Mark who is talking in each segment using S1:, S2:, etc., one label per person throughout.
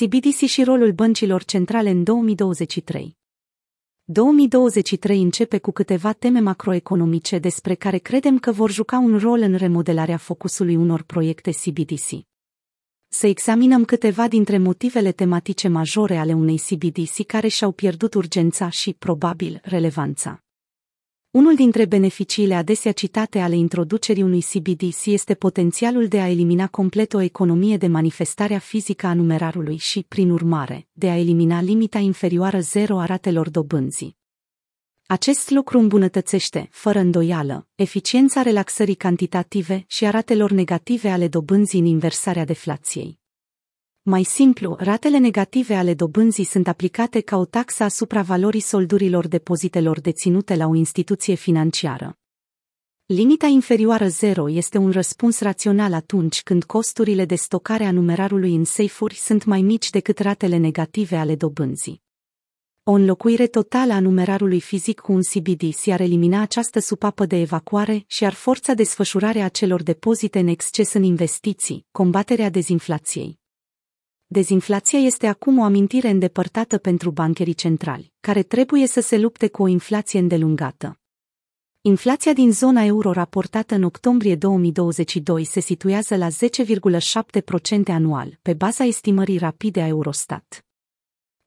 S1: CBDC și rolul băncilor centrale în 2023. 2023 începe cu câteva teme macroeconomice despre care credem că vor juca un rol în remodelarea focusului unor proiecte CBDC. Să examinăm câteva dintre motivele tematice majore ale unei CBDC care și-au pierdut urgența și, probabil, relevanța. Unul dintre beneficiile adesea citate ale introducerii unui CBDC este potențialul de a elimina complet o economie de manifestarea fizică a numerarului și, prin urmare, de a elimina limita inferioară zero a ratelor dobânzii. Acest lucru îmbunătățește, fără îndoială, eficiența relaxării cantitative și a ratelor negative ale dobânzii în inversarea deflației. Mai simplu, ratele negative ale dobânzii sunt aplicate ca o taxă asupra valorii soldurilor depozitelor deținute la o instituție financiară. Limita inferioară zero este un răspuns rațional atunci când costurile de stocare a numerarului în seifuri sunt mai mici decât ratele negative ale dobânzii. O înlocuire totală a numerarului fizic cu un CBDC ar elimina această supapă de evacuare și ar forța desfășurarea acelor depozite în exces în investiții, combaterea dezinflației. Dezinflația este acum o amintire îndepărtată pentru bancherii centrali, care trebuie să se lupte cu o inflație îndelungată. Inflația din zona euro raportată în octombrie 2022 se situează la 10,7% anual, pe baza estimării rapide a Eurostat.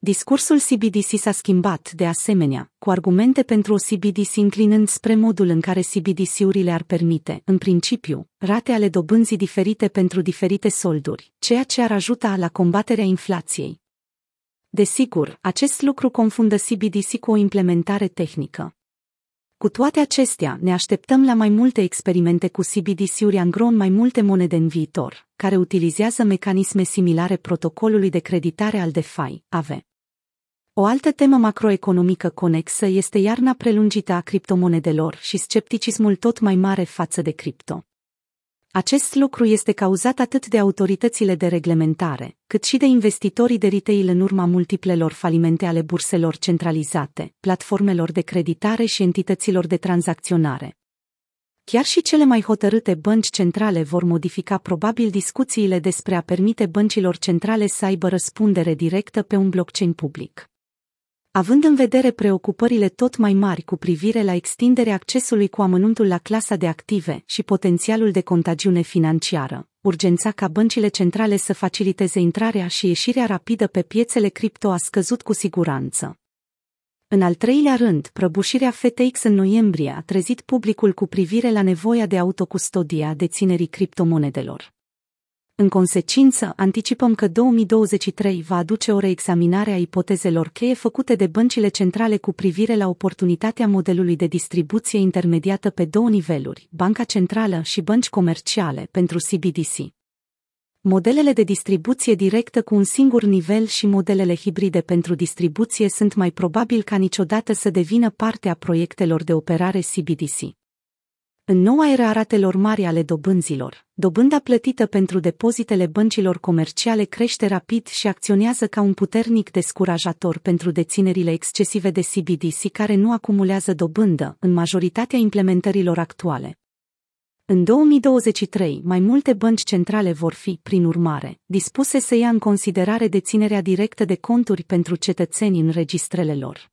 S1: Discursul CBDC s-a schimbat, de asemenea, cu argumente pentru o CBDC inclinând spre modul în care CBDC-urile ar permite, în principiu, rate ale dobânzii diferite pentru diferite solduri, ceea ce ar ajuta la combaterea inflației. Desigur, acest lucru confundă CBDC cu o implementare tehnică. Cu toate acestea, ne așteptăm la mai multe experimente cu CBDC-uri angro în mai multe monede în viitor, care utilizează mecanisme similare protocolului de creditare al DeFi, AVE. O altă temă macroeconomică conexă este iarna prelungită a criptomonedelor și scepticismul tot mai mare față de cripto. Acest lucru este cauzat atât de autoritățile de reglementare, cât și de investitorii de retail în urma multiplelor falimente ale burselor centralizate, platformelor de creditare și entităților de tranzacționare. Chiar și cele mai hotărâte bănci centrale vor modifica probabil discuțiile despre a permite băncilor centrale să aibă răspundere directă pe un blockchain public. Având în vedere preocupările tot mai mari cu privire la extinderea accesului cu amănuntul la clasa de active și potențialul de contagiune financiară, urgența ca băncile centrale să faciliteze intrarea și ieșirea rapidă pe piețele cripto a scăzut cu siguranță. În al treilea rând, prăbușirea FTX în noiembrie a trezit publicul cu privire la nevoia de autocustodia a deținerii criptomonedelor. În consecință, anticipăm că 2023 va aduce o reexaminare a ipotezelor cheie făcute de băncile centrale cu privire la oportunitatea modelului de distribuție intermediată pe două niveluri, banca centrală și bănci comerciale, pentru CBDC. Modelele de distribuție directă cu un singur nivel și modelele hibride pentru distribuție sunt mai probabil ca niciodată să devină parte a proiectelor de operare CBDC. În noua era a ratelor mari ale dobânzilor, dobânda plătită pentru depozitele băncilor comerciale crește rapid și acționează ca un puternic descurajator pentru deținerile excesive de CBDC care nu acumulează dobândă în majoritatea implementărilor actuale. În 2023, mai multe bănci centrale vor fi, prin urmare, dispuse să ia în considerare deținerea directă de conturi pentru cetățeni în registrele lor.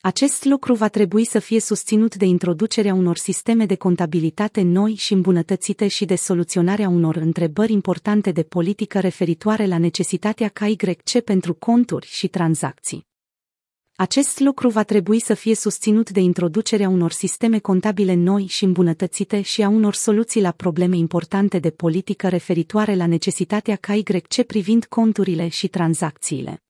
S1: Acest lucru va trebui să fie susținut de introducerea unor sisteme de contabilitate noi și îmbunătățite și de soluționarea unor întrebări importante de politică referitoare la necesitatea KYC pentru conturi și tranzacții. Acest lucru va trebui să fie susținut de introducerea unor sisteme contabile noi și îmbunătățite și a unor soluții la probleme importante de politică referitoare la necesitatea KYC privind conturile și tranzacțiile.